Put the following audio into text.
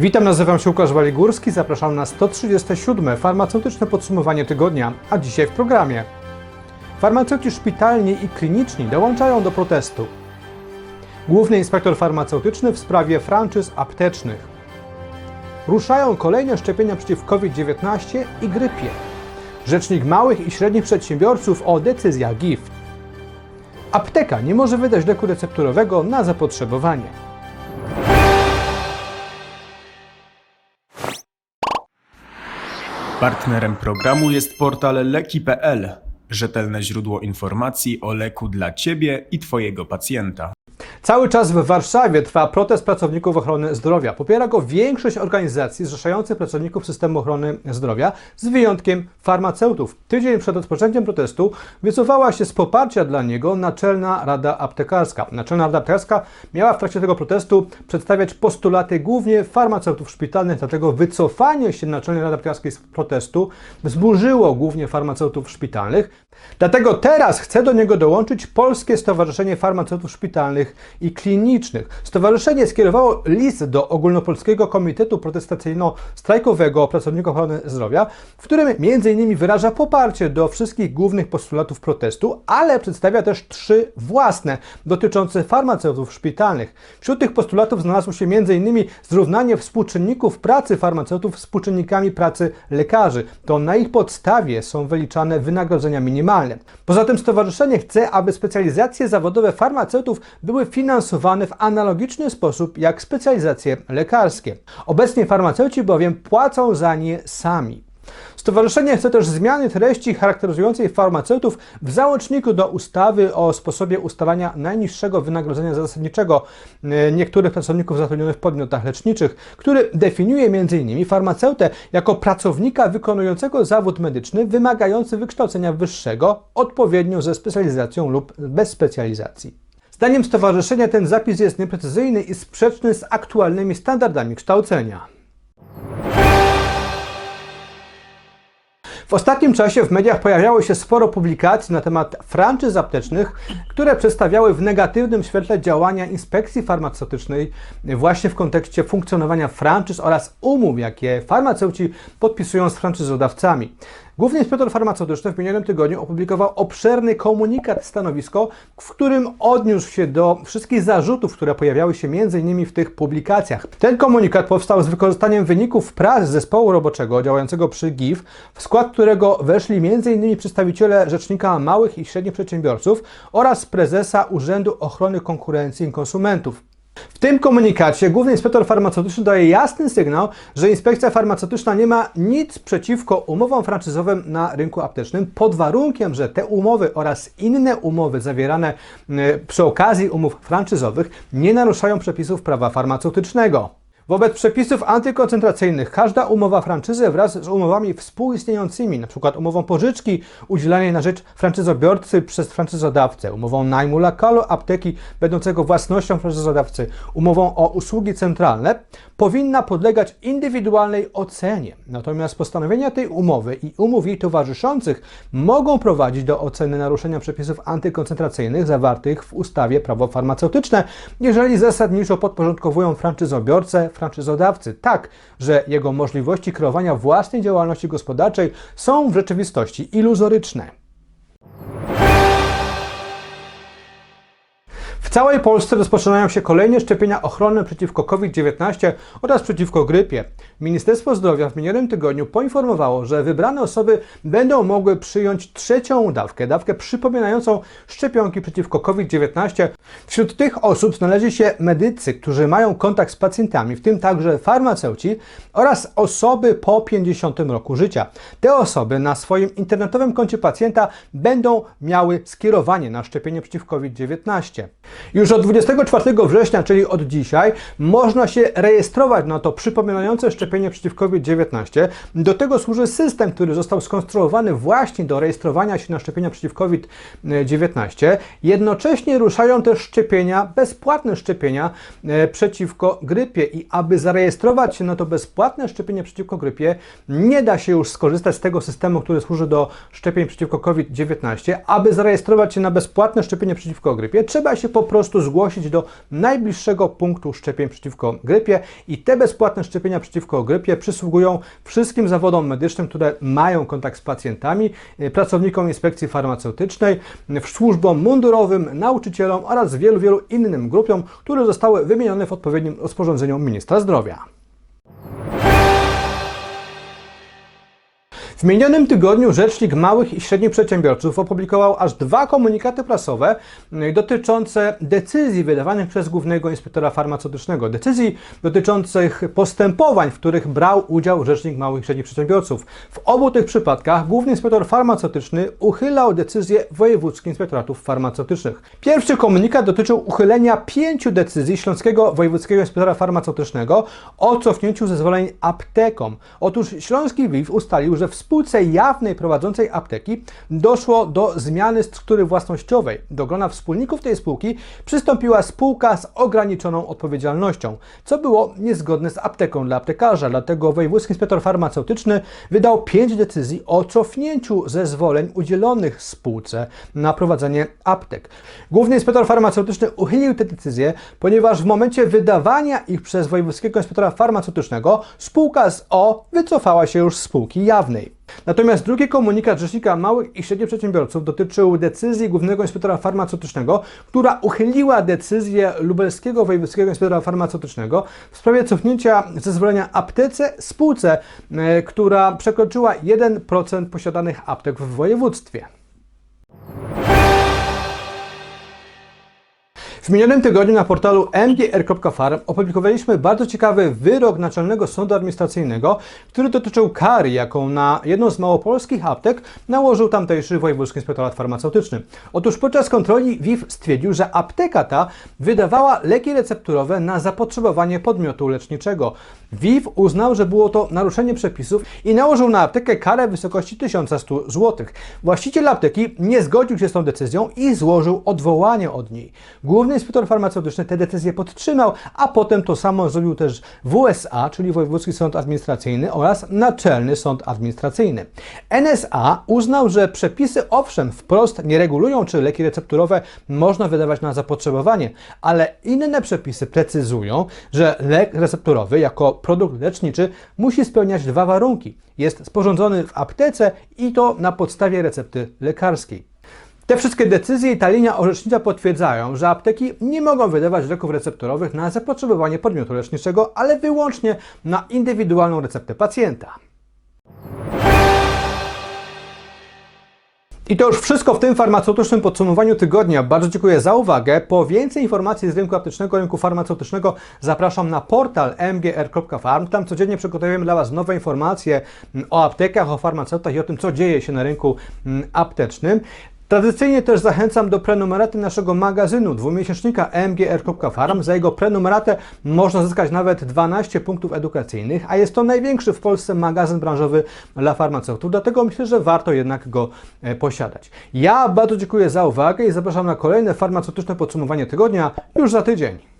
Witam, nazywam się Łukasz Waligórski, zapraszam na 137. farmaceutyczne podsumowanie tygodnia, a dzisiaj w programie. Farmaceuci szpitalni i kliniczni dołączają do protestu. Główny inspektor farmaceutyczny w sprawie franczyz aptecznych. Ruszają kolejne szczepienia przeciw COVID-19 i grypie. Rzecznik małych i średnich przedsiębiorców o decyzjach GIFT. Apteka nie może wydać leku recepturowego na zapotrzebowanie. Partnerem programu jest portal leki.pl, rzetelne źródło informacji o leku dla Ciebie i Twojego pacjenta. Cały czas w Warszawie trwa protest pracowników ochrony zdrowia. Popiera go większość organizacji zrzeszających pracowników systemu ochrony zdrowia, z wyjątkiem farmaceutów. Tydzień przed rozpoczęciem protestu wycofała się z poparcia dla niego Naczelna Rada Aptekarska. Naczelna Rada Aptekarska miała w trakcie tego protestu przedstawiać postulaty głównie farmaceutów szpitalnych, dlatego wycofanie się Naczelnej Rady Aptekarskiej z protestu wzburzyło głównie farmaceutów szpitalnych. Dlatego teraz chce do niego dołączyć Polskie Stowarzyszenie Farmaceutów Szpitalnych i Klinicznych. Stowarzyszenie skierowało list do Ogólnopolskiego Komitetu Protestacyjno-Strajkowego Pracowników Ochrony Zdrowia, w którym m.in. wyraża poparcie do wszystkich głównych postulatów protestu, ale przedstawia też trzy własne dotyczące farmaceutów szpitalnych. Wśród tych postulatów znalazło się m.in. zrównanie współczynników pracy farmaceutów z współczynnikami pracy lekarzy. To na ich podstawie są wyliczane wynagrodzenia minimalne. Poza tym stowarzyszenie chce, aby specjalizacje zawodowe farmaceutów były finansowane w analogiczny sposób jak specjalizacje lekarskie. Obecnie farmaceuci bowiem płacą za nie sami. Stowarzyszenie chce też zmiany treści charakteryzującej farmaceutów w załączniku do ustawy o sposobie ustalania najniższego wynagrodzenia zasadniczego e, niektórych pracowników zatrudnionych w podmiotach leczniczych, który definiuje m.in. farmaceutę jako pracownika wykonującego zawód medyczny wymagający wykształcenia wyższego, odpowiednio ze specjalizacją lub bez specjalizacji. Zdaniem stowarzyszenia ten zapis jest nieprecyzyjny i sprzeczny z aktualnymi standardami kształcenia. W ostatnim czasie w mediach pojawiało się sporo publikacji na temat franczyz aptecznych, które przedstawiały w negatywnym świetle działania inspekcji farmaceutycznej właśnie w kontekście funkcjonowania franczyz oraz umów, jakie farmaceuci podpisują z franczyzodawcami. Główny inspektor farmaceutyczny w minionym tygodniu opublikował obszerny komunikat stanowisko, w którym odniósł się do wszystkich zarzutów, które pojawiały się m.in. w tych publikacjach. Ten komunikat powstał z wykorzystaniem wyników prac zespołu roboczego działającego przy GIF, w skład którego weszli m.in. przedstawiciele Rzecznika Małych i Średnich Przedsiębiorców oraz prezesa Urzędu Ochrony Konkurencji i Konsumentów. W tym komunikacie główny inspektor farmaceutyczny daje jasny sygnał, że inspekcja farmaceutyczna nie ma nic przeciwko umowom franczyzowym na rynku aptecznym, pod warunkiem, że te umowy oraz inne umowy zawierane e, przy okazji umów franczyzowych nie naruszają przepisów prawa farmaceutycznego. Wobec przepisów antykoncentracyjnych każda umowa franczyzy wraz z umowami współistniejącymi, np. umową pożyczki udzielanej na rzecz franczyzobiorcy przez franczyzodawcę, umową najmu lokalu apteki będącego własnością franczyzodawcy, umową o usługi centralne, powinna podlegać indywidualnej ocenie. Natomiast postanowienia tej umowy i umów jej towarzyszących mogą prowadzić do oceny naruszenia przepisów antykoncentracyjnych zawartych w ustawie prawo farmaceutyczne, jeżeli zasadniczo podporządkowują franczyzobiorcę franczyzodawcy tak, że jego możliwości kreowania własnej działalności gospodarczej są w rzeczywistości iluzoryczne. Całej Polsce rozpoczynają się kolejne szczepienia ochronne przeciwko COVID-19 oraz przeciwko grypie. Ministerstwo Zdrowia w minionym tygodniu poinformowało, że wybrane osoby będą mogły przyjąć trzecią dawkę, dawkę przypominającą szczepionki przeciwko COVID-19. Wśród tych osób znaleźli się medycy, którzy mają kontakt z pacjentami, w tym także farmaceuci oraz osoby po 50 roku życia. Te osoby na swoim internetowym koncie pacjenta będą miały skierowanie na szczepienie przeciw COVID-19. Już od 24 września, czyli od dzisiaj, można się rejestrować na to przypominające szczepienie przeciw COVID-19. Do tego służy system, który został skonstruowany właśnie do rejestrowania się na szczepienia przeciw COVID-19. Jednocześnie ruszają też szczepienia, bezpłatne szczepienia e, przeciwko grypie i aby zarejestrować się na to bezpłatne szczepienie przeciwko grypie, nie da się już skorzystać z tego systemu, który służy do szczepień przeciwko COVID-19. Aby zarejestrować się na bezpłatne szczepienie przeciwko grypie, trzeba się po prostu zgłosić do najbliższego punktu szczepień przeciwko grypie i te bezpłatne szczepienia przeciwko grypie przysługują wszystkim zawodom medycznym, które mają kontakt z pacjentami, y, pracownikom inspekcji farmaceutycznej, y, służbom mundurowym, nauczycielom oraz wielu, wielu innym grupom, które zostały wymienione w odpowiednim rozporządzeniu ministra zdrowia. W minionym tygodniu Rzecznik Małych i Średnich Przedsiębiorców opublikował aż dwa komunikaty prasowe y, dotyczące decyzji wydawanych przez Głównego Inspektora Farmaceutycznego. Decyzji dotyczących postępowań, w których brał udział Rzecznik Małych i Średnich Przedsiębiorców. W obu tych przypadkach Główny Inspektor Farmaceutyczny uchylał decyzje wojewódzkich inspektoratów farmaceutycznych. Pierwszy komunikat dotyczył uchylenia pięciu decyzji Śląskiego Wojewódzkiego Inspektora Farmaceutycznego o cofnięciu zezwoleń aptekom. Otóż Śląski WIF ustalił, że w spółce jawnej prowadzącej apteki doszło do zmiany struktury własnościowej. Do grona wspólników tej spółki przystąpiła spółka z ograniczoną odpowiedzialnością, co było niezgodne z apteką dla aptekarza. Dlatego Wojewódzki Inspektor Farmaceutyczny wydał pięć decyzji o cofnięciu zezwoleń udzielonych spółce na prowadzenie aptek. Główny Inspektor Farmaceutyczny uchylił te decyzje, ponieważ w momencie wydawania ich przez Wojewódzkiego Inspektora Farmaceutycznego spółka z O wycofała się już z spółki jawnej. Natomiast drugi komunikat Rzecznika Małych i Średnich Przedsiębiorców dotyczył decyzji Głównego Inspektora Farmaceutycznego, która uchyliła decyzję Lubelskiego Wojewódzkiego Inspektora Farmaceutycznego w sprawie cofnięcia zezwolenia aptece spółce, e, która przekroczyła 1% posiadanych aptek w województwie. W minionym tygodniu na portalu mgr.farm opublikowaliśmy bardzo ciekawy wyrok Naczelnego Sądu Administracyjnego, który dotyczył kary, jaką na jedną z małopolskich aptek nałożył tamtejszy Wojewódzki Inspektorat Farmaceutyczny. Otóż podczas kontroli WIF stwierdził, że apteka ta wydawała leki recepturowe na zapotrzebowanie podmiotu leczniczego. WIF uznał, że było to naruszenie przepisów i nałożył na aptekę karę w wysokości 1100 zł. Właściciel apteki nie zgodził się z tą decyzją i złożył odwołanie od niej. Główny inspektor farmaceutyczny tę decyzję podtrzymał, a potem to samo zrobił też WSA, czyli Wojewódzki Sąd Administracyjny oraz Naczelny Sąd Administracyjny. NSA uznał, że przepisy owszem wprost nie regulują, czy leki recepturowe można wydawać na zapotrzebowanie, ale inne przepisy precyzują, że lek recepturowy jako produkt leczniczy musi spełniać dwa warunki. Jest sporządzony w aptece i to na podstawie recepty lekarskiej. Te wszystkie decyzje i ta linia orzecznicza potwierdzają, że apteki nie mogą wydawać leków recepturowych na zapotrzebowanie podmiotu leczniczego, ale wyłącznie na indywidualną receptę pacjenta. I to już wszystko w tym farmaceutycznym podsumowaniu tygodnia. Bardzo dziękuję za uwagę. Po więcej informacji z rynku aptecznego, rynku farmaceutycznego zapraszam na portal mgr.farm. Tam codziennie przygotowujemy dla Was nowe informacje o aptekach, o farmaceutach i o tym, co dzieje się na rynku mm, aptecznym. Tradycyjnie też zachęcam do prenumeraty naszego magazynu dwumiesięcznika mgr.farm. Za jego prenumeratę można zyskać nawet 12 punktów edukacyjnych, a jest to największy w Polsce magazyn branżowy dla farmaceutów, dlatego myślę, że warto jednak go e, posiadać. Ja bardzo dziękuję za uwagę i zapraszam na kolejne farmaceutyczne podsumowanie tygodnia już za tydzień.